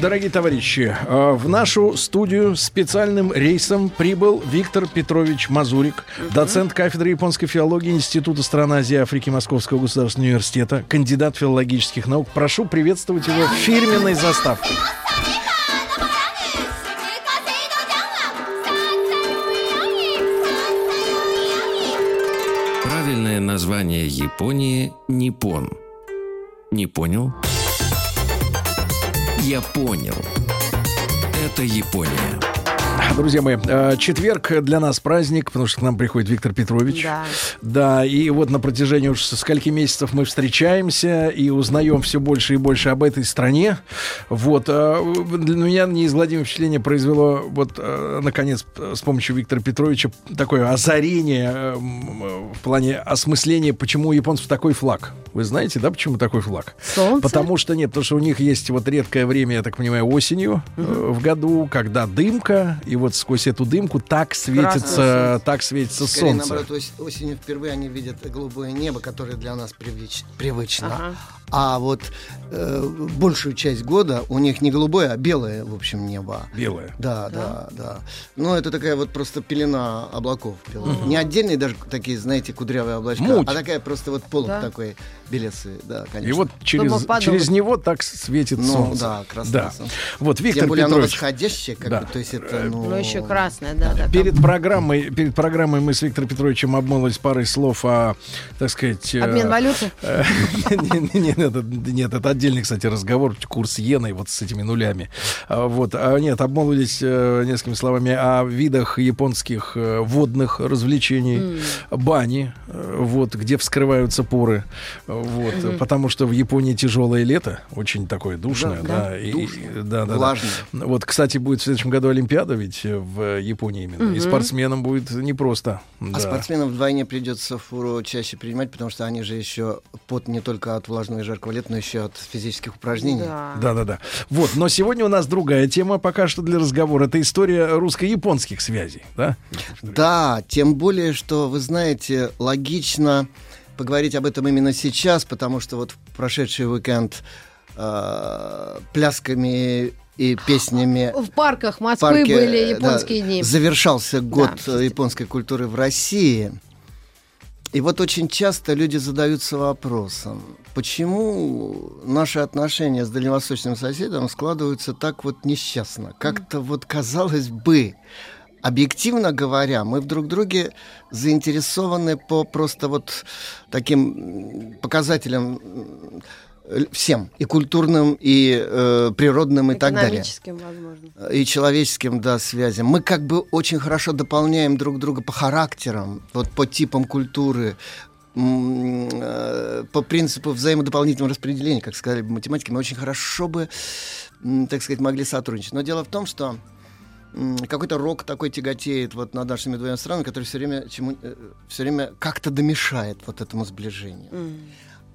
Дорогие товарищи, э, в нашу студию специальным рейсом прибыл Виктор Петрович Мазурик, доцент кафедры японской филологии Института стран Азии и Африки Московского государственного университета, кандидат филологических наук. Прошу приветствовать его фирменной заставкой. Правильное название Японии – Ниппон. Не понял? Я понял. Это Япония. Друзья мои, э, четверг для нас праздник, потому что к нам приходит Виктор Петрович. Да. Да, и вот на протяжении уж скольки месяцев мы встречаемся и узнаем все больше и больше об этой стране. Вот, э, для меня неизгладимое впечатление произвело вот, э, наконец, с помощью Виктора Петровича такое озарение в плане осмысления, почему у японцев такой флаг. Вы знаете, да, почему такой флаг? Солнце? Потому что нет, потому что у них есть вот редкое время, я так понимаю, осенью э, в году, когда дымка, и вот сквозь эту дымку так светится, так светится Скорее, солнце. наоборот, ос- осенью впервые они видят голубое небо, которое для нас привлеч- привычно. Ага. А вот э, большую часть года у них не голубое, а белое, в общем, небо. Белое. Да, да, да. Ну, это такая вот просто пелена облаков. белая. Не отдельные даже такие, знаете, кудрявые облачка, Муть. а такая просто вот полок Да. такой белесый, да, конечно. И вот через, через него так светит Ну, солнце. да, красное Да. солнце. Вот Виктор Тем более оно Петрович. восходящее, как Да. бы, то есть это, ну... Ну, еще красное, да, да. Перед программой, перед программой мы с Виктором Петровичем обмолвились парой слов о, так сказать... э, Обмен валюты? э, не- не- Нет, это- нет, это отдельный, кстати, разговор. Курс иены вот с этими нулями. А, Вот, а нет, обмолвились э, несколькими словами о видах японских водных развлечений, бани, вот, где вскрываются поры, вот, э, потому что в Японии тяжелое лето, очень такое душное, да, и- и- да, да, да. Влажное. Вот, кстати, будет в следующем году Олимпиада ведь э, в Японии именно. И спортсменам будет непросто. А Да. спортсменам вдвойне придется фуру чаще принимать, потому что они же еще пот не только от влажного и жаркого лета, но еще от физических упражнений. Да. Да, да, да. Вот, но сегодня у нас другая тема пока что для разговора. Это история русско-японских связей, да? Да, тем более, что, вы знаете, логично поговорить об этом именно сейчас, потому что вот в прошедший уикенд э, плясками и песнями В парках Москвы парке, были э, японские да, дни. завершался год Да, японской культуры в России. И вот очень часто люди задаются вопросом, почему наши отношения с дальневосточным соседом складываются так вот несчастно. Как-то вот казалось бы, объективно говоря, мы в друг друге заинтересованы по просто вот таким показателям всем, и культурным, и э, природным, и так далее возможно. и человеческим, да, связям. Мы как бы очень хорошо дополняем друг друга по характерам, вот по типам культуры, э, по принципу взаимодополнительного распределения, как сказали бы математики, мы очень хорошо бы, так сказать, могли сотрудничать. Но дело в том, что какой-то рок такой тяготеет вот над нашими двумя странами, который все время, чему, все время как-то домешает вот этому сближению. М.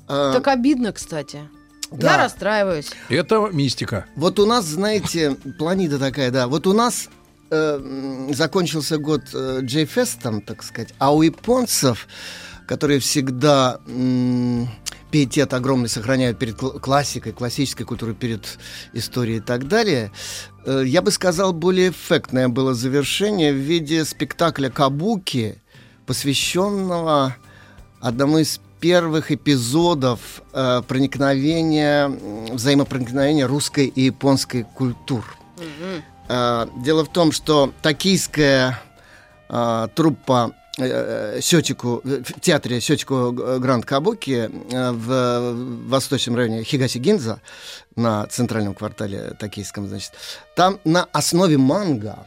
А, Так обидно, кстати. да. Я расстраиваюсь. Это мистика. Вот у нас, знаете, планида такая, да. Вот у нас э, закончился год э, J-фестом, так сказать, а у японцев, которые всегда м, пиетет огромный сохраняют перед кл- классикой, классической культурой, перед историей и так далее, э, я бы сказал, более эффектное было завершение в виде спектакля «Кабуки», посвященного одному из первых эпизодов э, проникновения, взаимопроникновения русской и японской культур. Мгм. Э, дело в том, что токийская э, труппа э, Сётику, в театре Сётику Гранд Кабуки э, в восточном районе Хигаси-Гинза на центральном квартале токийском, значит, там на основе манга.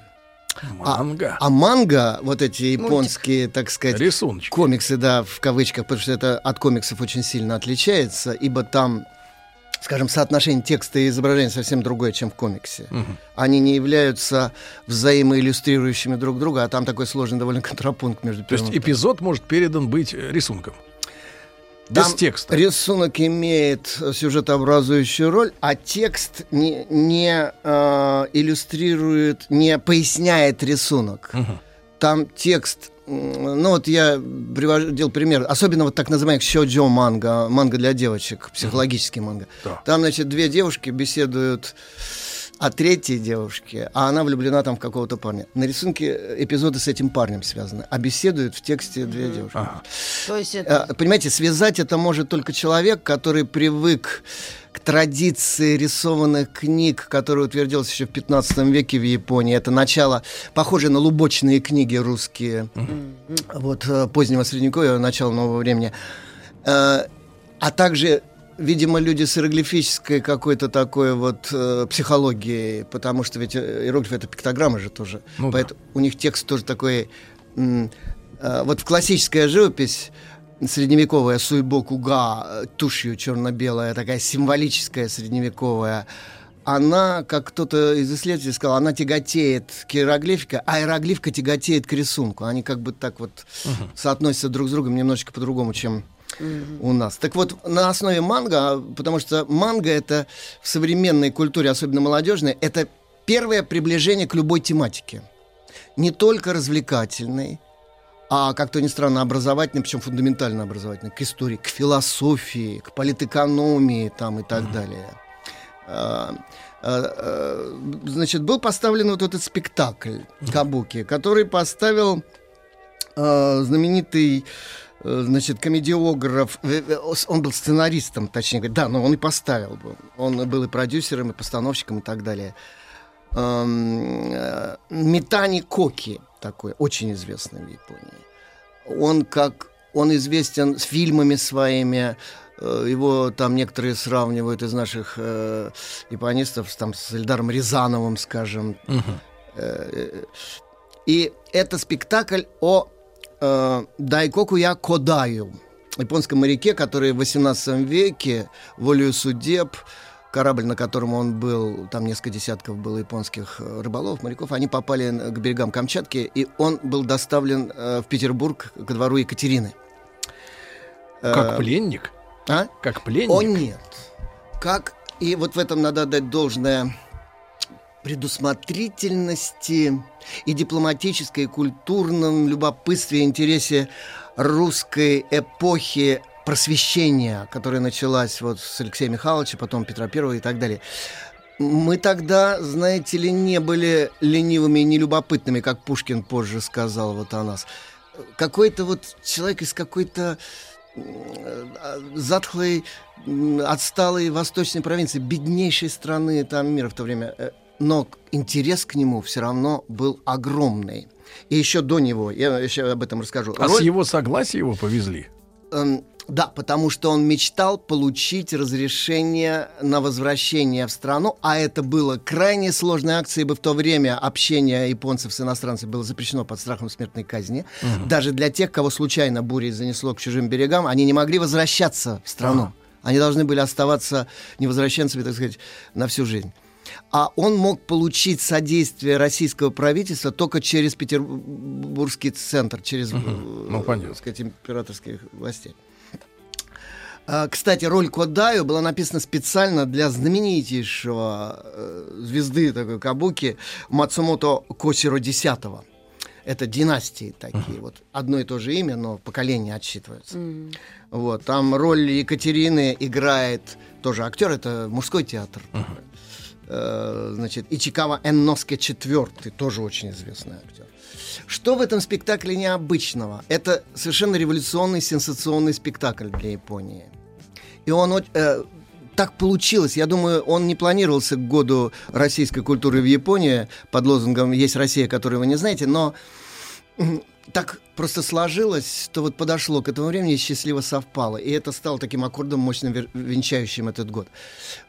Манга. А манга, вот эти японские, так сказать, Рисуночки. комиксы, да, в кавычках, потому что это от комиксов очень сильно отличается, ибо там, скажем, соотношение текста и изображения совсем другое, чем в комиксе. Мгм. Они не являются взаимоиллюстрирующими друг друга, а там такой сложный довольно контрапункт между То есть эпизод может передан быть э, рисунком. Без Там текста. Рисунок имеет э, сюжетообразующую роль, а текст не, не э, иллюстрирует, не поясняет рисунок. Там текст, ну вот я приводил пример, особенно вот так называемых сёджо манга, манга для девочек, психологический манга. Да. Там, значит, две девушки беседуют о третьей девушке, а она влюблена там в какого-то парня. На рисунке эпизоды с этим парнем связаны, а беседуют в тексте две девушки. Ага. То есть это... Э, Понимаете, связать это может только человек, который привык к традиции рисованных книг, которая утвердилась еще в 15 веке в Японии. Это начало, похоже на лубочные книги русские, вот э, позднего средневековья, начала нового времени. Э, А также, видимо, люди с иероглифической какой-то такой вот э, психологией, потому что ведь э, иероглифы это пиктограммы же тоже. Ну да. Поэтому у них текст тоже такой... э, вот в классическая живопись средневековая суйбокуга э, тушью черно-белая, такая символическая средневековая, она, как кто-то из исследователей сказал, она тяготеет к иероглифике, а иероглифка тяготеет к рисунку. Они как бы так вот соотносятся друг с другом немножечко по-другому, чем у нас. Так вот, на основе манго, а, потому что манго это в современной культуре, особенно молодежной, это первое приближение к любой тематике. Не только развлекательной, а, как то ни странно, образовательной, причем фундаментально образовательной, к истории, к философии, к политэкономии там и так далее. А, а, а, Значит, был поставлен вот этот спектакль Кабуки, который поставил знаменитый э, значит, комедиограф, э, э, он был сценаристом, точнее говоря, да, но он и поставил был. Он был и продюсером, и постановщиком, и так далее. Митани Коки, такой, очень известный в Японии. Он как, он известен с фильмами своими, э, его там некоторые сравнивают из наших э, японистов там, с Эльдаром Рязановым, скажем. Э, э, И это спектакль о э, Дайкоку я Кодаю, японском моряке, который в 18 веке волею судеб корабль, на котором он был, там несколько десятков было японских э, рыболов, моряков, они попали к берегам Камчатки, и он был доставлен э, в Петербург ко двору Екатерины. Как Э, пленник? а? Как пленник? О, нет. Как, и вот в этом надо отдать должное предусмотрительности и дипломатической, и культурном любопытстве, интересе русской эпохи просвещения, которая началась вот с Алексея Михайловича, потом Петра Первого и так далее. Мы тогда, знаете ли, не были ленивыми и нелюбопытными, как Пушкин позже сказал вот о нас. Какой-то вот человек из какой-то э, затхлой, отсталой восточной провинции, беднейшей страны там мира в то время. Э, Но интерес к нему все равно был огромный. И еще до него, я еще об этом расскажу. А с Роль- его согласия его повезли? Да, потому что он мечтал получить разрешение на возвращение в страну, а это было крайне сложной акцией, ибо в то время общение японцев с иностранцами было запрещено под страхом смертной казни. Даже для тех, кого случайно бурей занесло к чужим берегам, они не могли возвращаться в страну. Они должны были оставаться невозвращенцами, так сказать, на всю жизнь. А он мог получить содействие российского правительства только через Петербургский центр, через, э, Ну, понятно. так сказать, императорских властей. А, Кстати, роль Кодаю была написана специально для знаменитейшего э, звезды такой кабуки Мацумото Косиро X. Это династии такие. Вот одно и то же имя, но поколение отсчитывается. Вот, там роль Екатерины играет тоже актер, это мужской театр. Э, значит, Ичикава Энноске IV, тоже очень известный актер. Что в этом спектакле необычного? Это совершенно революционный, сенсационный спектакль для Японии. И он э, так получилось. Я думаю, он не планировался к году российской культуры в Японии под лозунгом «Есть Россия, которую вы не знаете», но так просто сложилось, что вот подошло к этому времени и счастливо совпало. И это стало таким аккордом, мощно венчающим этот год.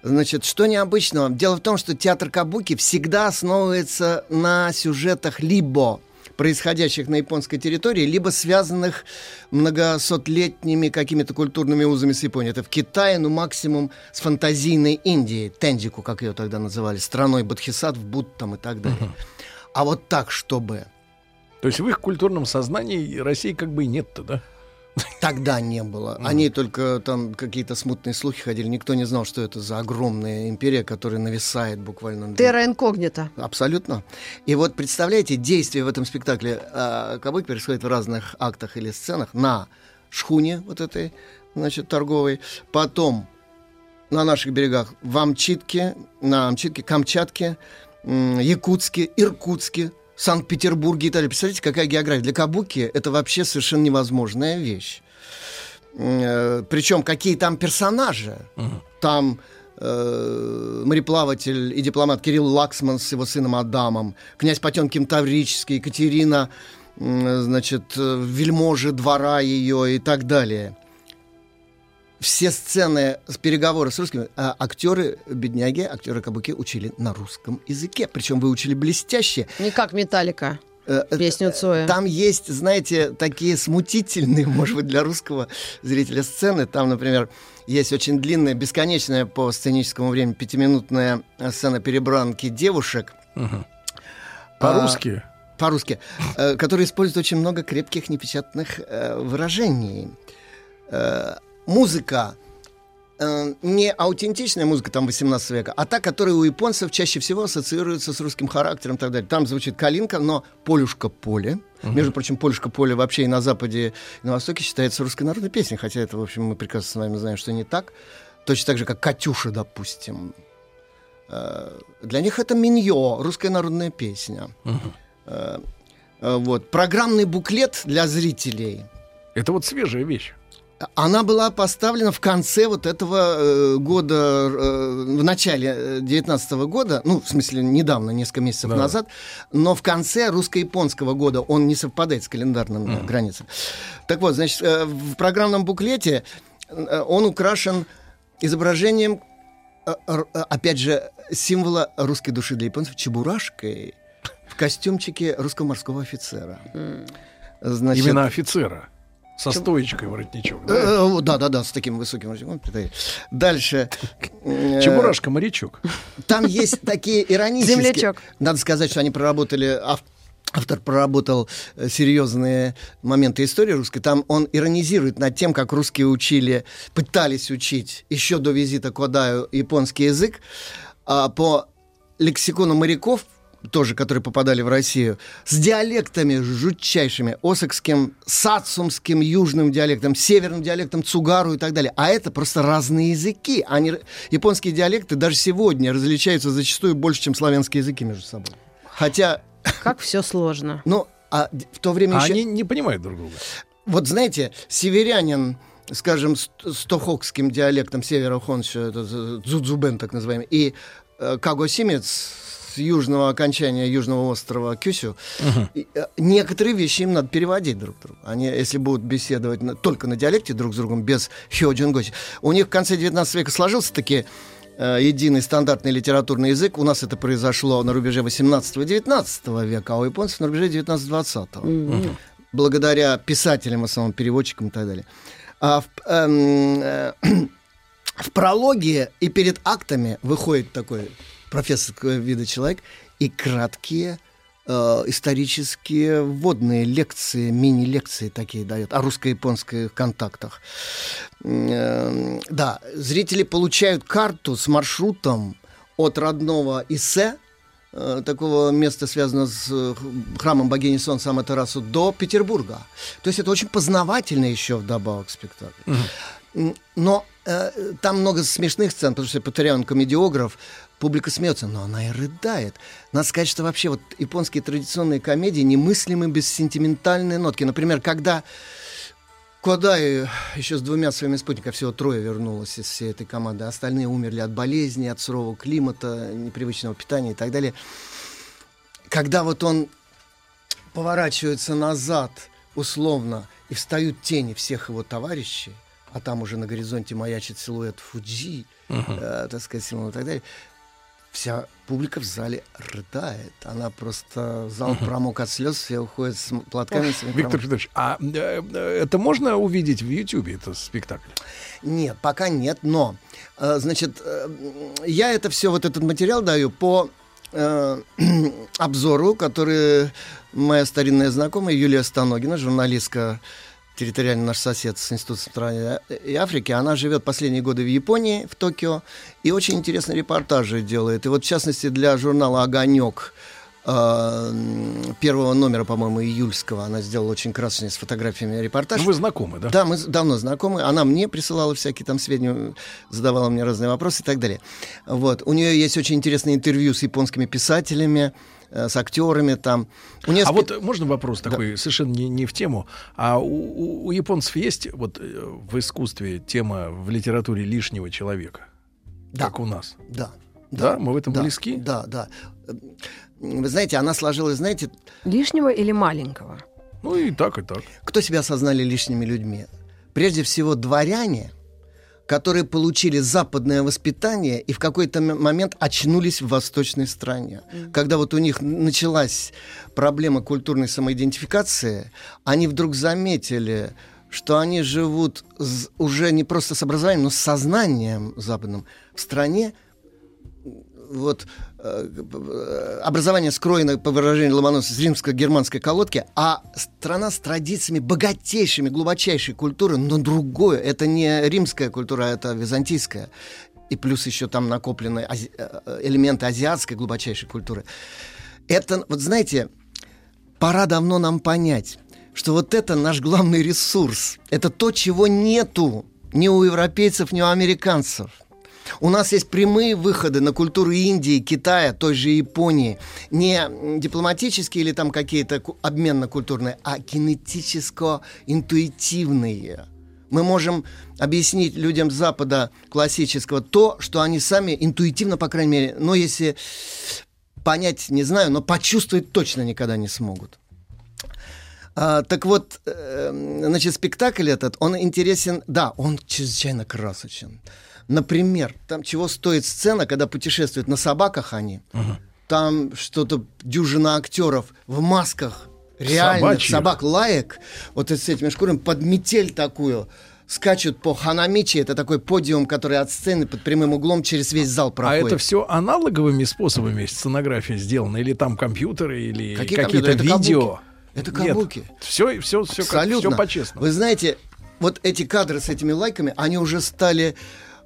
Значит, что необычного? Дело в том, что театр Кабуки всегда основывается на сюжетах либо происходящих на японской территории, либо связанных многосотлетними какими-то культурными узами с Японией. Это в Китае, ну, максимум с фантазийной Индией, Тенджику, как ее тогда называли, страной Бодхисаттв, Будд там и так далее. А вот так, чтобы... То есть в их культурном сознании России как бы и нет-то, да? Тогда не было. Они только там какие-то смутные слухи ходили. Никто не знал, что это за огромная империя, которая нависает буквально. Терра инкогнита. Абсолютно. И вот представляете, действие в этом спектакле э, Кабуки происходит в разных актах или сценах на шхуне вот этой, значит, торговой, потом на наших берегах в Амчитке, на Амчитке, Камчатке, Якутске, Иркутске, Санкт-Петербурге, Италии. Представляете, какая география? Для Кабуки это вообще совершенно невозможная вещь. Э, Причем какие там персонажи? Там э, мореплаватель и дипломат Кирилл Лаксман с его сыном Адамом, князь Потемкин Таврический, Екатерина, м, значит, э, вельможи двора ее и так далее. Все сцены с переговоры с русскими а актеры, бедняги, актеры Кабуки учили на русском языке. Причем выучили блестяще. Не как Металлика. Э, э, Песню Цоя. Там есть, знаете, такие смутительные, может быть, для русского зрителя сцены. Там, например, есть очень длинная, бесконечная по сценическому времени пятиминутная сцена перебранки девушек. А, По-русски. По-русски. э, Которые используют очень много крепких непечатных э, выражений. Музыка э, не аутентичная музыка там 18 века, а та, которая у японцев чаще всего ассоциируется с русским характером и так далее. Там звучит калинка, но полюшка поле. Между прочим, полюшка поле вообще и на Западе, и на Востоке считается русской народной песней, хотя это, в общем, мы прекрасно с вами знаем, что не так. Точно так же, как Катюша, допустим. Э, Для них это миньо, русская народная песня. Э, э, Вот. Программный буклет для зрителей Это вот свежая вещь. Она была поставлена в конце вот этого э, года, э, в начале 19 года, ну, в смысле, недавно, несколько месяцев Да. назад, но в конце русско-японского года он не совпадает с календарными э, границами. Так вот, значит, э, в программном буклете э, он украшен изображением, э, э, опять же, символа русской души для японцев, чебурашкой в костюмчике русского морского офицера. Значит, Именно офицера. Со стоечкой воротничок. да? Да, да, да, с таким высоким воротником. Дальше. э, Чебурашка-морячок. Там есть такие иронические... Землячок. Надо сказать, что они проработали... ав- Автор проработал э, серьезные моменты истории русской. Там он иронизирует над тем, как русские учили, пытались учить еще до визита Кодаю японский язык. А по лексикону моряков, тоже, которые попадали в Россию, с диалектами жутчайшими, осокским, сацумским, южным диалектом, северным диалектом цугару и так далее. А это просто разные языки. Они, японские диалекты даже сегодня различаются зачастую больше, чем славянские языки между собой. Хотя, Как все сложно. ну, а в то время А еще... они не понимают друг друга. Вот знаете, северянин, скажем, с, с тохокским диалектом севера Хонсю, это дзудзубен так называемый, и э, кагосимец с южного окончания южного острова Кюсю, э, некоторые вещи им надо переводить друг другу. Они, если будут беседовать на- только на диалекте друг с другом, без хёджингоси. У них в конце 19 века сложился таки э, единый стандартный литературный язык. У нас это произошло на рубеже 18-19 века, а у японцев на рубеже 19-20 благодаря писателям, в основном переводчикам и так далее. А в, эм, э, в прологе и перед актами выходит такой профессорского вида человек и краткие э, исторические вводные лекции, мини-лекции такие дает о русско-японских контактах. Э, Да, зрители получают карту с маршрутом от родного Исе, э, такого места, связанного с э, храмом богини Солнца Аматерасу, до Петербурга. То есть это очень познавательно еще вдобавок спектакль. М, Но там много смешных сцен, потому что Патариан комедиограф, публика смеется, но она и рыдает. Надо сказать, что вообще вот японские традиционные комедии немыслимы без сентиментальной нотки. Например, когда Кодай еще с двумя своими спутниками, всего трое вернулось из всей этой команды. Остальные умерли от болезни, от сурового климата, непривычного питания и так далее. Когда вот он поворачивается назад, условно, и встают тени всех его товарищей, а там уже на горизонте маячит силуэт Фуджи, э, так сказать, и так далее, вся публика в зале рыдает. Она просто... Зал промок от слез, все уходят с платками. своими Виктор Федорович, а э, э, это можно увидеть в Ютьюбе, это спектакль? Нет, пока нет, но, э, значит, я это все, вот этот материал даю по обзору, который моя старинная знакомая Юлия Станогина, журналистка территориально наш сосед с Институтом Центральной и Африки, она живет последние годы в Японии, в Токио, и очень интересные репортажи делает. И вот, в частности, для журнала «Огонек» э, первого номера, по-моему, июльского. Она сделала очень красочный с фотографиями репортаж. Ну, вы знакомы, да? Да, мы давно знакомы. Она мне присылала всякие там сведения, задавала мне разные вопросы и так далее. Вот. У нее есть очень интересные интервью с японскими писателями, с актерами там. У нее А вот можно вопрос такой, совершенно не, не в тему. А у, у- у японцев есть вот э, в искусстве тема в литературе лишнего человека? Да. Как у нас. Да. Да? Мы в этом да, близки? Да, да. Вы знаете, она сложилась, знаете, Лишнего или маленького? Ну и так, и так. кто себя осознали лишними людьми? Прежде всего, дворяне, которые получили западное воспитание и в какой-то момент очнулись в восточной стране. Когда вот у них началась проблема культурной самоидентификации, они вдруг заметили, что они живут уже не просто с образованием, но с сознанием западным в стране, вот э, э, образование скроено, по выражению Ломоносова, с римско-германской колодки, а страна с традициями богатейшими, глубочайшей культуры, но другое. Это не римская культура, а это византийская. И плюс еще там накоплены ази- э, элементы азиатской глубочайшей культуры. Это, вот знаете, пора давно нам понять, что вот это наш главный ресурс. Это то, чего нету ни у европейцев, ни у американцев. У нас есть прямые выходы на культуру Индии, Китая, той же Японии. Не дипломатические или там какие-то ку- обменно-культурные, а кинетическо-интуитивные. Мы можем объяснить людям Запада классического то, что они сами интуитивно, по крайней мере, но если понять не знаю, но почувствовать точно никогда не смогут. А, так вот, э, значит, спектакль этот, он интересен, да, он чрезвычайно красочен. Например, там чего стоит сцена, когда путешествуют на собаках они, там что-то дюжина актеров в масках, реально Собачьих? собак лаек, вот с этими шкурами, под метель такую, скачут по Ханамичи, это такой подиум, который от сцены под прямым углом через весь зал А проходит. это все аналоговыми способами сценография сделана? Или там компьютеры, или Какие какие-то? Это видео? кабуки. Это кабуки. Все, все, все, Абсолютно. все по-честному. Вы знаете, вот эти кадры с этими лайками, они уже стали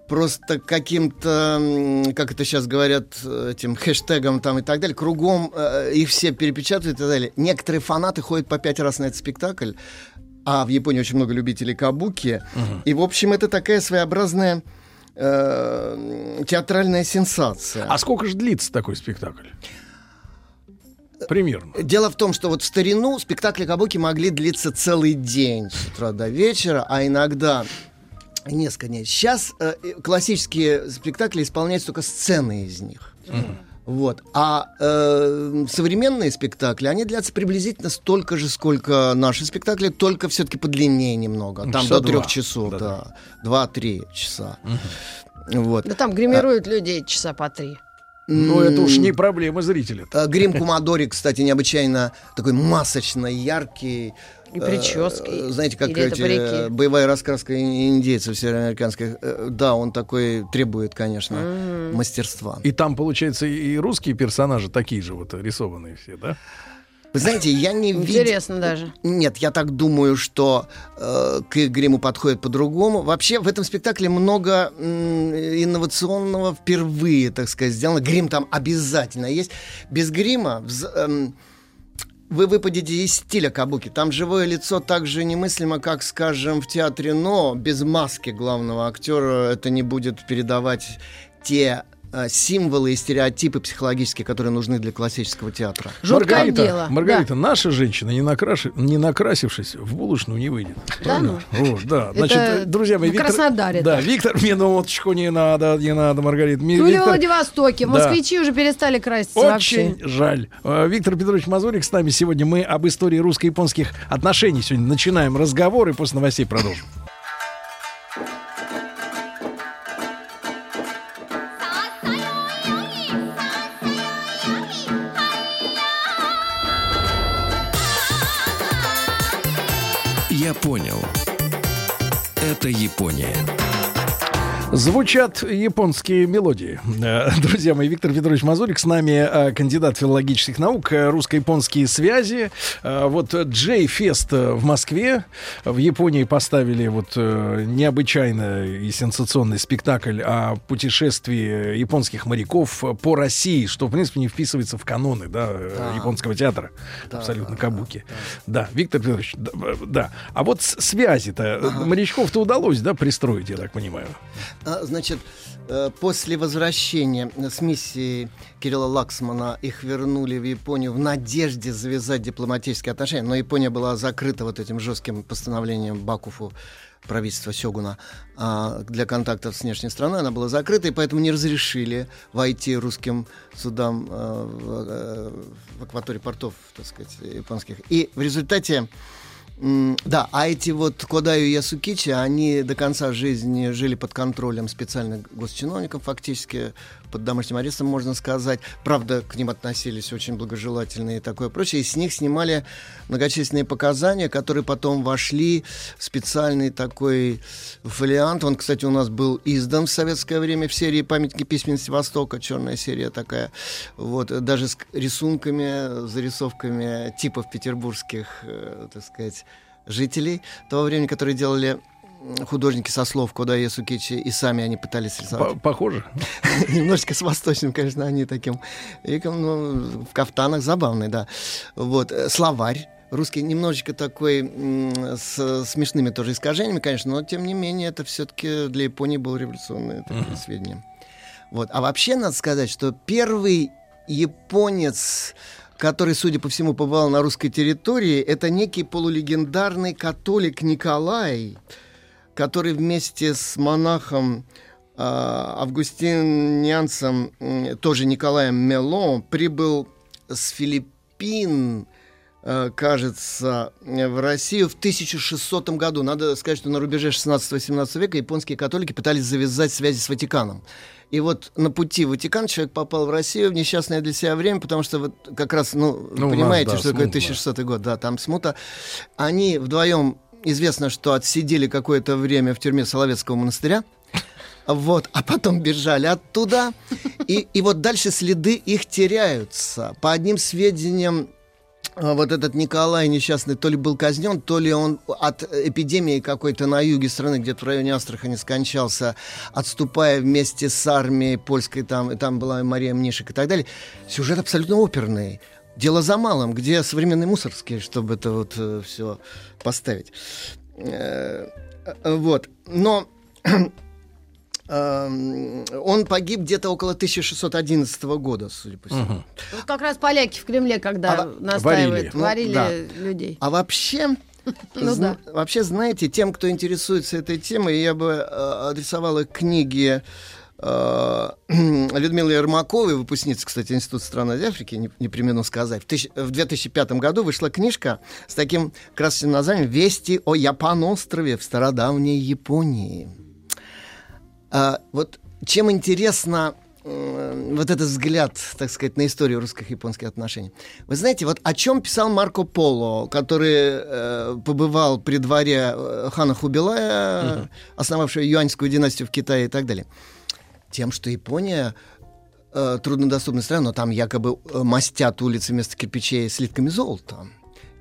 просто каким-то, как это сейчас говорят, э, этим хэштегом там и так далее, кругом э, их все перепечатывают и так далее. Некоторые фанаты ходят по пять раз на этот спектакль, а в Японии очень много любителей кабуки. И, в общем, это такая своеобразная э, театральная сенсация. А сколько же длится такой спектакль? Примерно. Дело в том, что вот в старину спектакли кабуки могли длиться целый день с утра до вечера, а иногда несколько дней. Сейчас э, классические спектакли исполняются только сцены из них. Вот. А э, современные спектакли, они длятся приблизительно столько же, сколько наши спектакли, только все-таки подлиннее немного. Ну, Там часа до трех часов, Да, да. Два-три часа. Вот. Да там гримируют людей часа по три. Ну, это уж не проблема зрителя. Э, Грим Кумадори, кстати, необычайно такой масочно яркий. И прически. Э, Знаете, как эти, парики? э, боевая раскраска ин- индейцев североамериканских. Э, Да, он такой требует, конечно, мастерства. И там, получается, и русские персонажи такие же вот рисованные все, да? Вы знаете, я не видел... Интересно даже. Нет, я так думаю, что э, к гриму подходит по-другому. Вообще в этом спектакле много м, инновационного впервые, так сказать, сделано. Грим там обязательно есть. Без грима вз- эм, вы выпадете из стиля кабуки. Там живое лицо так же немыслимо, как, скажем, в театре, но без маски главного актера это не будет передавать те э, символы и стереотипы психологические, которые нужны для классического театра. Жуткое Маргарита, дело. Маргарита, наша женщина, не, накраши- не накрасившись, в булочную не выйдет. Да ну? Вот, да. Это Значит, друзья мои, в Краснодаре Да. Виктор, минуточку не надо, не надо, Маргарита. Ми- Ну или в Виктор- Владивостоке. Да. Москвичи уже перестали краситься вообще. Очень жаль. Э, Виктор Петрович Мазурик с нами сегодня. Мы об истории русско-японских отношений сегодня начинаем разговор и после новостей продолжим. Япония. Звучат японские мелодии. Э, друзья мои, Виктор Петрович Мазурик с нами, э, кандидат филологических наук, э, русско-японские связи. Вот Джей Фест в Москве. В Японии поставили вот необычайно и сенсационный спектакль о путешествии японских моряков по России, что, в принципе, не вписывается в каноны да, да. японского театра. Да, Абсолютно да, кабуки. Да, да. да, Виктор Петрович, да. да. А вот связи-то ага. морячков-то удалось, да, пристроить, я так понимаю. А, значит, э, после возвращения с миссии Кирилла Лаксмана их вернули в Японию в надежде завязать дипломатические отношения, но Япония была закрыта вот этим жестким постановлением Бакуфу правительства Сёгуна а, для контактов с внешней страной, она была закрыта, и поэтому не разрешили войти русским судам в, а, в акватории портов, так сказать, японских. И в результате да, а эти вот Кодаю и Ясукичи, они до конца жизни жили под контролем специальных госчиновников, фактически под домашним арестом, можно сказать. Правда, к ним относились очень благожелательно и такое прочее. И с них снимали многочисленные показания, которые потом вошли в специальный такой фолиант. Он, кстати, у нас был издан в советское время в серии «Памятники письменности Востока», черная серия такая. Вот, даже с рисунками, зарисовками типов петербургских, э, так сказать, жителей того времени, которые делали художники со слов Кода Ясукичи, и сами они пытались рисовать. Похоже? Немножечко с восточным, конечно, они таким. И, ну, в кафтанах забавный, да. Вот. Э, словарь русский немножечко такой с смешными тоже искажениями, конечно, но тем не менее это все-таки для Японии было революционное uh-huh. сведение. Вот. А вообще надо сказать, что первый японец который, судя по всему, побывал на русской территории, это некий полулегендарный католик Николай, который вместе с монахом э, августинианцем, тоже Николаем Мело, прибыл с Филиппин, э, кажется, в Россию в 1600 году. Надо сказать, что на рубеже 16-17 века японские католики пытались завязать связи с Ватиканом. И вот на пути в Ватикан человек попал в Россию в несчастное для себя время, потому что вот как раз, ну, ну понимаете, нас, да, что такое 1600 год, да, там смута. Они вдвоем известно, что отсидели какое-то время в тюрьме Соловецкого монастыря. Вот, а потом бежали оттуда. И, и вот дальше следы их теряются. По одним сведениям, а, вот этот Николай несчастный то ли был казнен, то ли он от эпидемии какой-то на юге страны, где-то в районе Астрахани скончался, отступая вместе с армией польской, там, и там была Мария Мнишек и так далее. Сюжет абсолютно оперный. Дело за малым, где современный мусорский, чтобы это вот э, все поставить. Э, э, вот. Но эм, он погиб где-то около 1611 года, судя по всему. Угу. Вот как раз поляки в Кремле, когда а, настаивают, варили, варили ну, да. людей. А вообще... Ну, да. Вообще, знаете, тем, кто интересуется этой темой, я бы э, адресовал их книги Э, Людмила Ермакова, выпускница, кстати, Института стран Азии Африки, не, не примену сказать, в, тысяч, в 2005 году вышла книжка с таким красочным названием «Вести о Япан-острове в стародавней Японии». А, вот чем интересно вот этот взгляд, так сказать, на историю русско-японских отношений. Вы знаете, вот о чем писал Марко Поло, который э, побывал при дворе э, хана Хубилая, угу. основавшего юаньскую династию в Китае и так далее тем, что Япония э, труднодоступная страна, но там якобы э, мастят улицы вместо кирпичей слитками золота.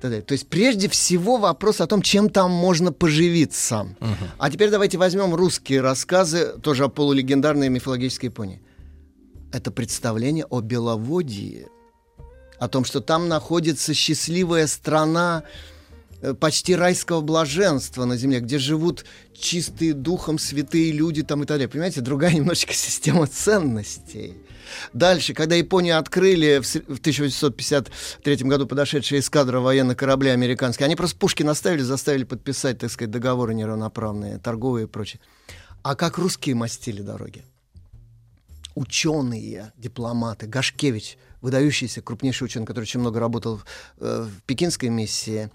То есть прежде всего вопрос о том, чем там можно поживиться. Uh-huh. А теперь давайте возьмем русские рассказы, тоже о полулегендарной мифологической Японии. Это представление о Беловодье, о том, что там находится счастливая страна, почти райского блаженства на земле, где живут чистые духом святые люди там и так далее. Понимаете, другая немножечко система ценностей. Дальше, когда Японию открыли в 1853 году подошедшая эскадра военных кораблей американских, они просто пушки наставили, заставили подписать, так сказать, договоры неравноправные, торговые и прочее. А как русские мастили дороги? Ученые, дипломаты, Гашкевич, выдающийся крупнейший ученый, который очень много работал в, э, в пекинской миссии,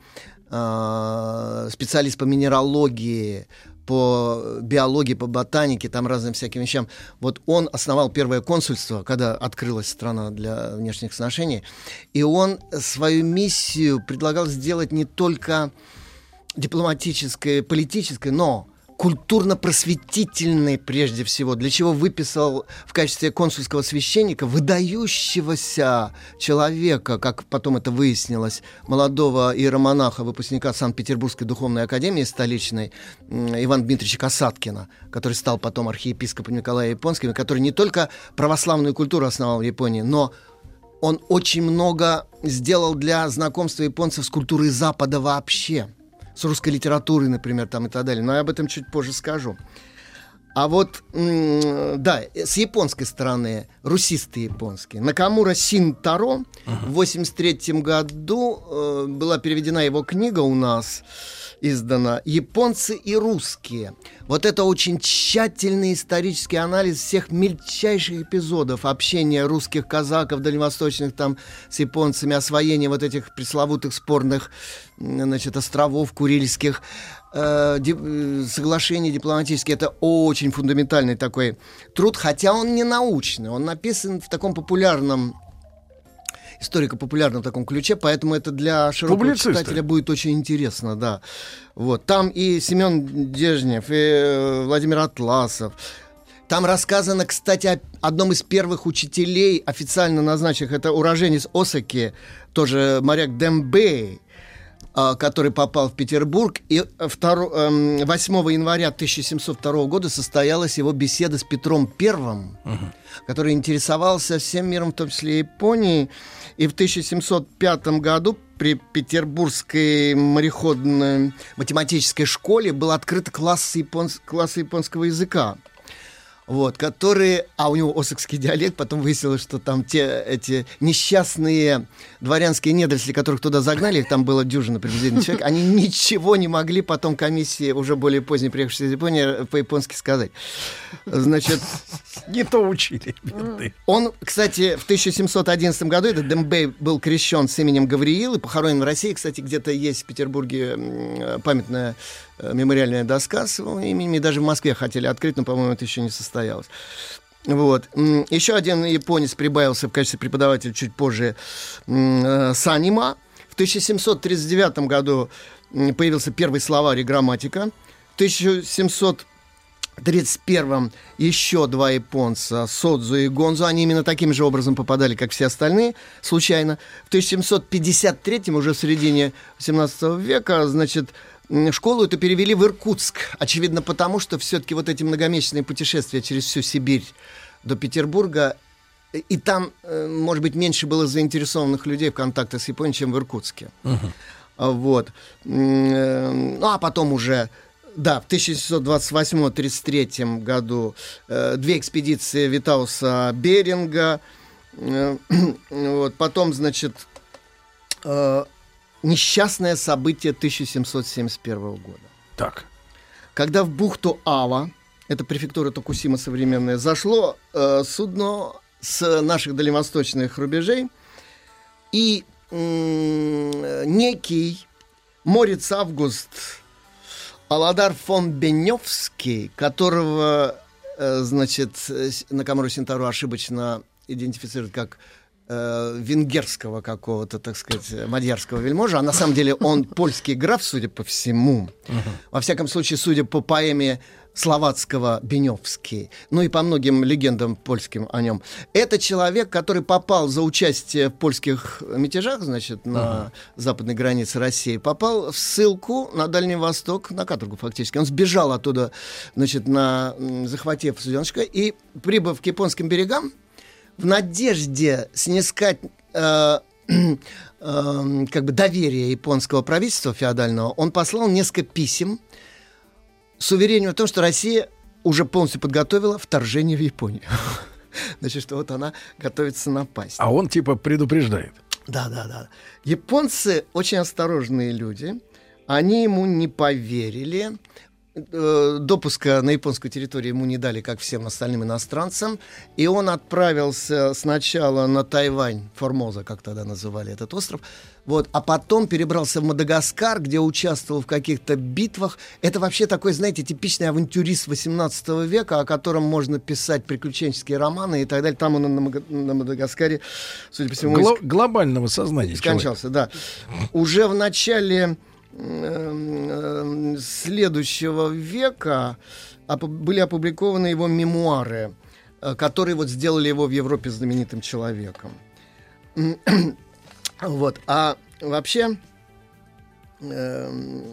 э, специалист по минералогии, по биологии, по ботанике, там разным всяким вещам. Вот он основал первое консульство, когда открылась страна для внешних отношений, и он свою миссию предлагал сделать не только дипломатической, политической, но культурно-просветительной прежде всего, для чего выписал в качестве консульского священника выдающегося человека, как потом это выяснилось, молодого иеромонаха, выпускника Санкт-Петербургской духовной академии столичной, Ивана Дмитриевича Касаткина, который стал потом архиепископом Николая Японским, который не только православную культуру основал в Японии, но он очень много сделал для знакомства японцев с культурой Запада вообще – с русской литературой, например, там и так далее. Но я об этом чуть позже скажу. А вот, да, с японской стороны, русисты японские. Накамура Синтаро uh-huh. в 83 году э, была переведена его книга у нас издана «Японцы и русские». Вот это очень тщательный исторический анализ всех мельчайших эпизодов общения русских казаков дальневосточных там с японцами, освоения вот этих пресловутых спорных значит, островов Курильских, э, ди, соглашений дипломатических. Это очень фундаментальный такой труд, хотя он не научный, он написан в таком популярном историко-популярном таком ключе, поэтому это для широкого читателя будет очень интересно, да. Вот. Там и Семен Дежнев, и э, Владимир Атласов, там рассказано, кстати, о одном из первых учителей, официально назначенных. Это уроженец Осаки, тоже моряк Дембей, который попал в Петербург. И 2, 8 эм, января 1702 года состоялась его беседа с Петром Первым, угу. который интересовался всем миром, в том числе Японией. И в 1705 году при Петербургской мореходной математической школе был открыт класс, японс... класс японского языка вот, которые, а у него осокский диалект, потом выяснилось, что там те эти несчастные дворянские недоросли, которых туда загнали, их там было дюжина приблизительно человек, они ничего не могли потом комиссии, уже более поздней приехавшей из Японии, по-японски сказать. Значит... Не то учили. Он, кстати, в 1711 году, этот Дембей был крещен с именем Гавриил и похоронен в России. Кстати, где-то есть в Петербурге памятная мемориальная доска с его именем. даже в Москве хотели открыть, но, по-моему, это еще не состоялось. Вот. Еще один японец прибавился в качестве преподавателя чуть позже э, Санима. В 1739 году появился первый словарь и грамматика. В 1731 еще два японца, Содзу и Гонзу, они именно таким же образом попадали, как все остальные, случайно. В 1753 уже в середине 18 века, значит, школу эту перевели в Иркутск. Очевидно, потому что все-таки вот эти многомесячные путешествия через всю Сибирь до Петербурга, и там, э, может быть, меньше было заинтересованных людей в контактах с Японией, чем в Иркутске. Uh-huh. Вот. Э, ну, а потом уже да, в 1728-33 году э, две экспедиции Витауса Беринга. Э, вот, потом, значит, э, несчастное событие 1771 года. Так. Когда в бухту Ава, это префектура Токусима современная, зашло э, судно с наших дальневосточных рубежей, и э, некий Морец Август Аладар фон Беневский, которого, э, значит, на Камеру Синтару ошибочно идентифицируют как э, венгерского какого-то, так сказать, мадьярского вельможа, а на самом деле он польский граф, судя по всему. Во всяком случае, судя по поэме словацкого Беневский, ну и по многим легендам польским о нем. Это человек, который попал за участие в польских мятежах, значит, на uh-huh. западной границе России, попал в ссылку на Дальний Восток, на каторгу фактически. Он сбежал оттуда, значит, на, захватив суденышко, и, прибыв к японским берегам, в надежде снискать э, э, как бы доверие японского правительства феодального, он послал несколько писем с уверением в том, что Россия уже полностью подготовила вторжение в Японию. Значит, что вот она готовится напасть. А он типа предупреждает. Да, да, да. Японцы очень осторожные люди. Они ему не поверили. Э, допуска на японскую территорию ему не дали, как всем остальным иностранцам, и он отправился сначала на Тайвань, Формоза, как тогда называли этот остров, вот, а потом перебрался в Мадагаскар, где участвовал в каких-то битвах. Это вообще такой, знаете, типичный авантюрист 18 века, о котором можно писать приключенческие романы и так далее. Там он на, на Мадагаскаре, судя по всему... Гло- глобального сознания Скончался, человек. да. Уже в начале следующего века были опубликованы его мемуары, которые вот сделали его в Европе знаменитым человеком. Вот. А вообще эм,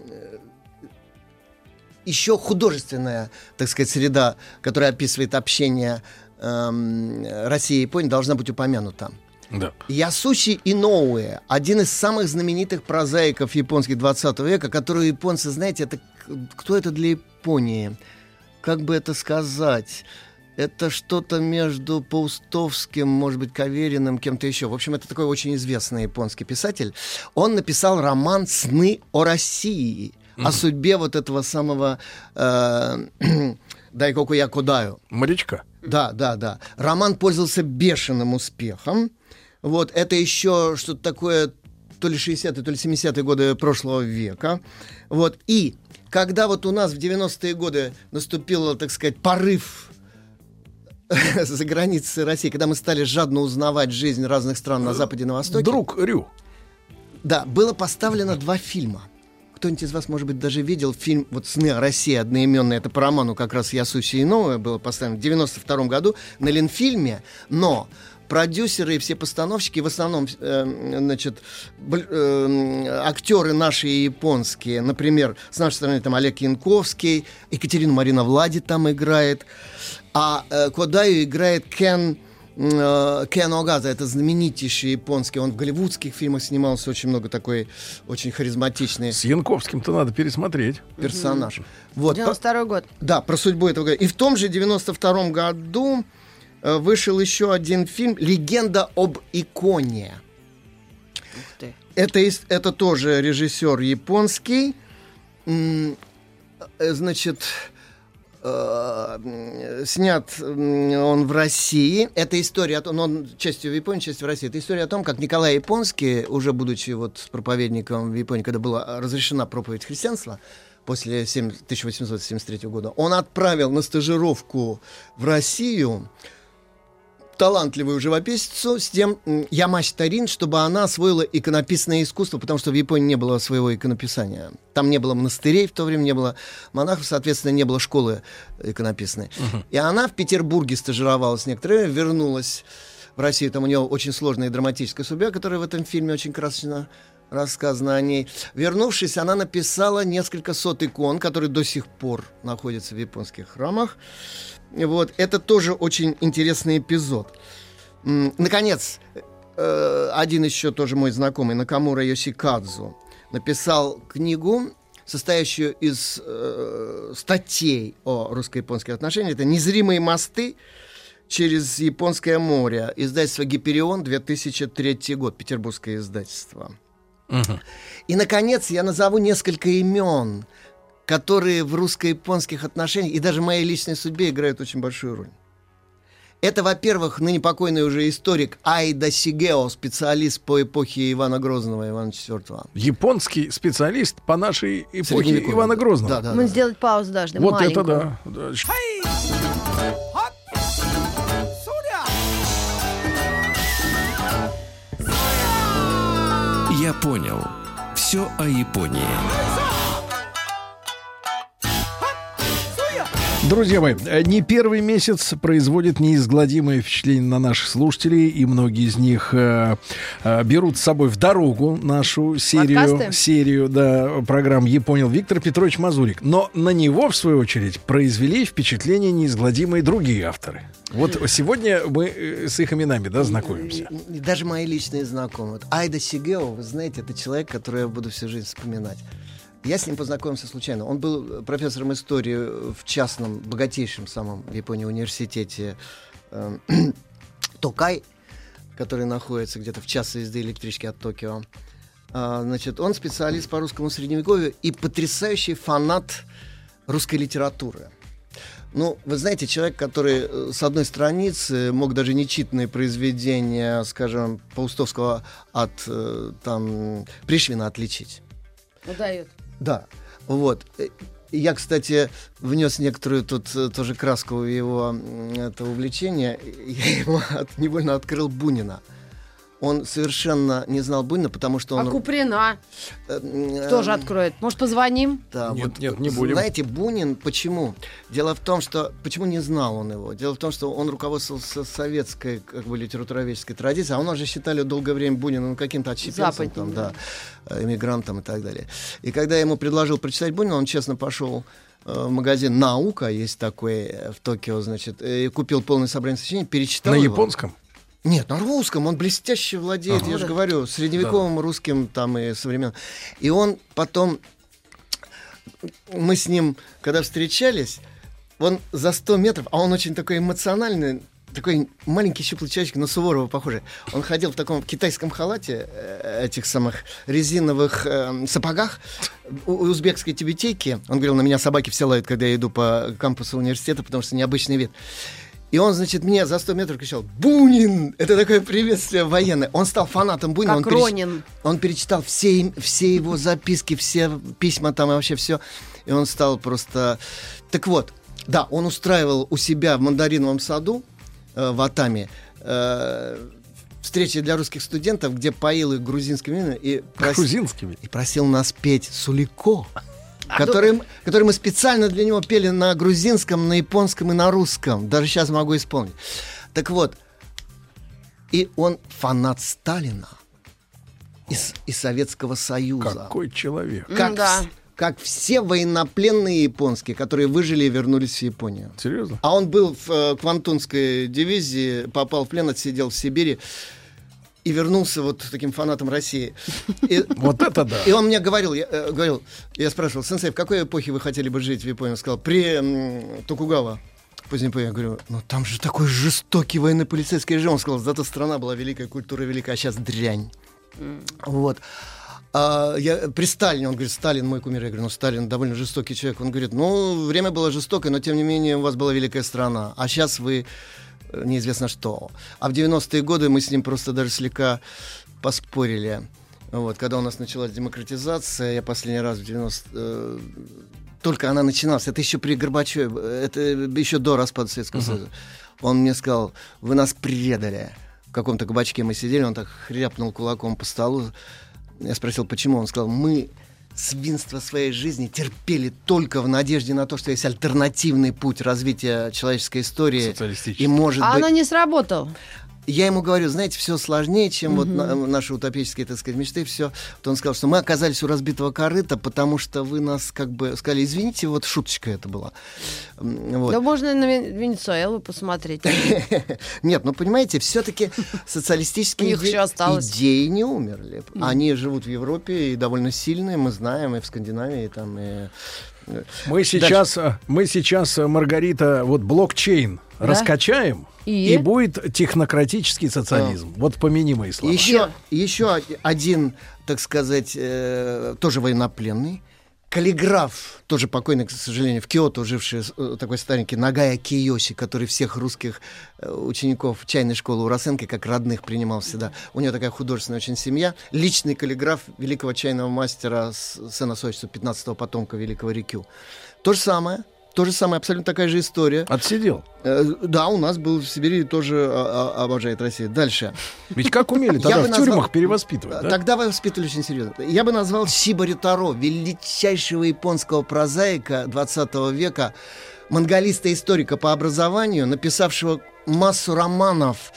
еще художественная, так сказать, среда, которая описывает общение эм, России и Японии, должна быть упомянута. Да. Ясуши Иноуэ, один из самых знаменитых прозаиков японских 20 века, который японцы, знаете, это кто это для Японии? Как бы это сказать? Это что-то между Паустовским, может быть, Кавериным, кем-то еще. В общем, это такой очень известный японский писатель. Он написал роман «Сны о России», о судьбе вот этого самого э, Дайкоку Якудаю. Морячка. Да, да, да. Роман пользовался бешеным успехом. Вот, это еще что-то такое, то ли 60-е, то ли 70-е годы прошлого века. Вот, и когда вот у нас в 90-е годы наступил, так сказать, порыв за границей России, когда мы стали жадно узнавать жизнь разных стран на Западе и на Востоке. Друг Рю. Да, было поставлено два фильма. Кто-нибудь из вас, может быть, даже видел фильм вот «Сны о России» одноименный, это по роману как раз Ясуси Иновое было поставлено в 92 году на Ленфильме, но продюсеры и все постановщики, в основном, э, значит, э, актеры наши и японские, например, с нашей стороны там Олег Янковский, Екатерина Марина Влади там играет, а э, Кодаю играет Кен э, Кен Огаза, это знаменитейший японский, он в голливудских фильмах снимался, очень много такой, очень харизматичный. С Янковским-то надо пересмотреть. Персонаж. Mm-hmm. Вот. 92 год. Да, про судьбу этого года. И в том же 92 году э, вышел еще один фильм «Легенда об иконе». Это, это тоже режиссер японский. Э, значит, э, снят он в России. Это история, о том, он частью в Японии, частью в России. Это история о том, как Николай Японский, уже будучи вот проповедником в Японии, когда была разрешена проповедь христианства, после 1873 года, он отправил на стажировку в Россию талантливую живописцу с тем Ямаси Тарин, чтобы она освоила иконописное искусство, потому что в Японии не было своего иконописания. Там не было монастырей в то время, не было монахов, соответственно, не было школы иконописной. Uh-huh. И она в Петербурге стажировалась некоторое время, вернулась в Россию. Там у нее очень сложная драматическая судьба, которая в этом фильме очень красочно рассказано о ней. Вернувшись, она написала несколько сот икон, которые до сих пор находятся в японских храмах. Вот, это тоже очень интересный эпизод. Наконец, э, один еще тоже мой знакомый, Накамура Йосикадзу, написал книгу, состоящую из э, статей о русско-японских отношениях. Это «Незримые мосты через Японское море». Издательство «Гиперион», 2003 год, петербургское издательство. Угу. И, наконец, я назову несколько имен – которые в русско-японских отношениях и даже в моей личной судьбе играют очень большую роль. Это, во-первых, ныне покойный уже историк Айда Сигео, специалист по эпохе Ивана Грозного, Ивана IV. Японский специалист по нашей эпохе Ивана Грозного. Да, да, Мы да. сделать паузу даже. Вот маленькую. это да. Я понял. Все о Японии. Друзья мои, не первый месяц производит неизгладимое впечатление на наших слушателей, и многие из них э, э, берут с собой в дорогу нашу серию, Подкасты? серию да, программ «Я понял» Виктор Петрович Мазурик. Но на него, в свою очередь, произвели впечатление неизгладимые другие авторы. Вот сегодня мы э, с их именами, да, знакомимся. Даже мои личные знакомые. Айда Сигео, вы знаете, это человек, который я буду всю жизнь вспоминать. Я с ним познакомился случайно. Он был профессором истории в частном, богатейшем самом в Японии университете э, Токай, который находится где-то в час езды электрички от Токио. А, значит, он специалист по русскому средневековью и потрясающий фанат русской литературы. Ну, вы знаете, человек, который э, с одной страницы мог даже нечитанные произведения, скажем, Паустовского от э, там Пришвина отличить. Удает. Да, вот. Я, кстати, внес некоторую тут э, тоже краску в его это увлечение. Я ему от, невольно открыл Бунина. Он совершенно не знал Бунина, потому что он... А Куприна? Э, Тоже откроет. Может, позвоним? Да, нет, вот, нет, не будем. Знаете, Бунин, почему? Дело в том, что... Почему не знал он его? Дело в том, что он руководствовался советской как бы, литературоведческой традицией, а у нас же считали долгое время Бунина ну, каким-то отщепенцем, там, да, эмигрантом и так далее. И когда я ему предложил прочитать Бунина, он честно пошел Э, магазин «Наука», есть такой э, в Токио, значит, и купил полное собрание сочинений, перечитал На его. японском? Нет, на русском. Он блестяще владеет, ага. я же говорю, средневековым да. русским там и современным. И он потом... Мы с ним, когда встречались, он за 100 метров, а он очень такой эмоциональный, такой маленький щуплый человечек, на Суворова похожий. Он ходил в таком китайском халате, э, этих самых резиновых э, сапогах, у, узбекской тибетейки. Он говорил, на меня собаки все лают, когда я иду по кампусу университета, потому что необычный вид. И он, значит, мне за 100 метров кричал «Бунин!» Это такое приветствие военное. Он стал фанатом Бунина. Как он, Ронин. Переч... он перечитал все, все его записки, все письма там и вообще все. И он стал просто... Так вот, да, он устраивал у себя в мандариновом саду э, в Атаме э, встречи для русских студентов, где поил их грузинскими и, прос... грузинскими. и просил нас петь «Сулико». Который, который мы специально для него пели на грузинском, на японском и на русском. Даже сейчас могу исполнить. Так вот, и он фанат Сталина из, из Советского Союза. Какой человек. Как, да как все военнопленные японские, которые выжили и вернулись в Японию. Серьезно? А он был в э, Квантунской дивизии, попал в плен, отсидел в Сибири и вернулся вот таким фанатом России. И, вот это да. И он мне говорил, я, э, говорил, я спрашивал, сенсей, в какой эпохе вы хотели бы жить в Японии? Он сказал, при м, Токугава. Позднее я говорю, ну там же такой жестокий военно-полицейский режим. Он сказал, зато страна была великая, культура великая, а сейчас дрянь. Mm. Вот. А, я, при Сталине, он говорит, Сталин мой кумир. Я говорю, ну Сталин довольно жестокий человек. Он говорит, ну время было жестокое, но тем не менее у вас была великая страна. А сейчас вы неизвестно что. А в 90-е годы мы с ним просто даже слегка поспорили. Вот, когда у нас началась демократизация, я последний раз в 90 э, только она начиналась, это еще при Горбачеве, это еще до распада Советского uh-huh. Союза. Он мне сказал, вы нас предали. В каком-то кабачке мы сидели, он так хряпнул кулаком по столу. Я спросил, почему. Он сказал, мы свинство своей жизни терпели только в надежде на то, что есть альтернативный путь развития человеческой истории. И может а быть... оно не сработало я ему говорю, знаете, все сложнее, чем угу. вот на, наши утопические, так сказать, мечты, все. То он сказал, что мы оказались у разбитого корыта, потому что вы нас как бы сказали, извините, вот шуточка это была. Вот. Да можно на Венесуэлу посмотреть. Нет, ну понимаете, все-таки социалистические идеи не умерли. Они живут в Европе и довольно сильные, мы знаем, и в Скандинавии, и там, и мы сейчас, Дальше. мы сейчас, Маргарита, вот блокчейн да? раскачаем, и? и будет технократический социализм. А. Вот помяни мои слова. Еще, еще один, так сказать, э, тоже военнопленный, каллиграф, тоже покойный, к сожалению, в Киото живший э, такой старенький, Нагая Киоси, который всех русских э, учеников чайной школы у Росенко как родных принимал всегда. У него такая художественная очень семья. Личный каллиграф великого чайного мастера сына Сочи, 15-го потомка великого Рикю. То же самое – то же самое, абсолютно такая же история. Отсидел? Э, да, у нас был в Сибири тоже а, а, обожает Россия. Дальше. Ведь как умели тогда в тюрьмах перевоспитывать, да? Тогда воспитывали очень серьезно. Я бы назвал Сибари Таро, величайшего японского прозаика 20 века, монголиста-историка по образованию, написавшего массу романов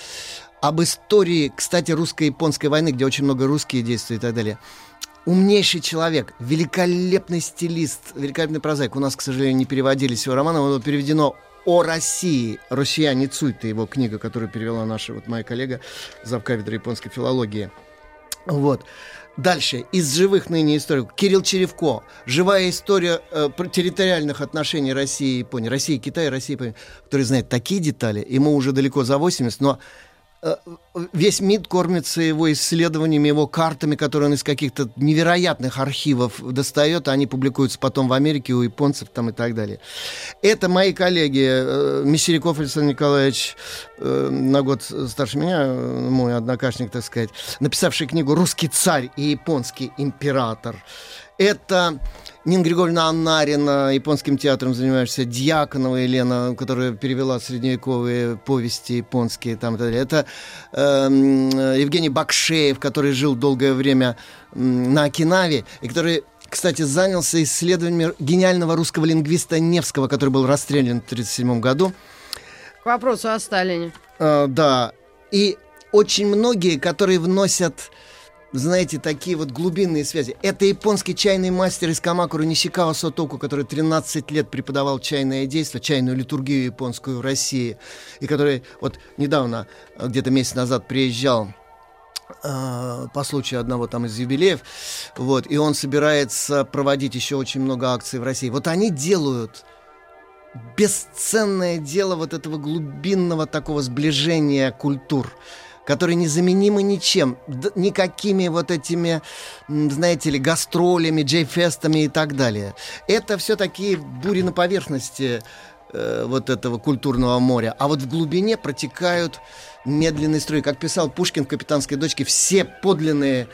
об истории, кстати, русско-японской войны, где очень много русские действуют и так далее умнейший человек, великолепный стилист, великолепный прозаик. У нас, к сожалению, не переводились его романы, но переведено о России. «Россияне Цуйта» его книга, которую перевела наша вот моя коллега, завкафедры японской филологии. Вот. Дальше. Из живых ныне историков. Кирилл Черевко. Живая история э, территориальных отношений России и Японии. России и Китая, России и Японии. Который знает такие детали. Ему уже далеко за 80, но весь МИД кормится его исследованиями, его картами, которые он из каких-то невероятных архивов достает, а они публикуются потом в Америке у японцев там и так далее. Это мои коллеги, э, Мещеряков Александр Николаевич, э, на год старше меня, мой однокашник, так сказать, написавший книгу «Русский царь и японский император». Это Нина Григорьевна Аннарина, японским театром занимаешься, Дьяконова Елена, которая перевела средневековые повести японские. Там, это э, Евгений Бакшеев, который жил долгое время на Окинаве, и который кстати, занялся исследованием гениального русского лингвиста Невского, который был расстрелян в 1937 году. К вопросу о Сталине. А, да. И очень многие, которые вносят знаете, такие вот глубинные связи. Это японский чайный мастер из Камакуру Нисикава Сотоку, который 13 лет преподавал чайное действие, чайную литургию японскую в России, и который вот недавно, где-то месяц назад приезжал э, по случаю одного там из юбилеев, вот, и он собирается проводить еще очень много акций в России. Вот они делают бесценное дело вот этого глубинного такого сближения культур которые незаменимы ничем, никакими вот этими, знаете ли, гастролями, джейфестами и так далее. Это все такие бури на поверхности э, вот этого культурного моря. А вот в глубине протекают медленные струи. Как писал Пушкин в «Капитанской дочке», все подлинные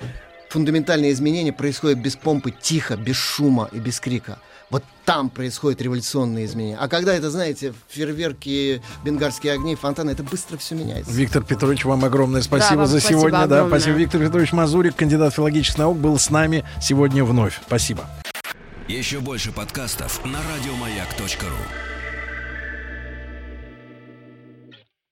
фундаментальные изменения происходят без помпы, тихо, без шума и без крика. Вот там происходят революционные изменения. А когда это, знаете, фейерверки, бенгальские огни, фонтаны, это быстро все меняется. Виктор Петрович, вам огромное спасибо да, вам за спасибо сегодня. Огромное. Да, спасибо. Виктор Петрович Мазурик, кандидат филологических наук, был с нами сегодня вновь. Спасибо. Еще больше подкастов на радиомаяк.ру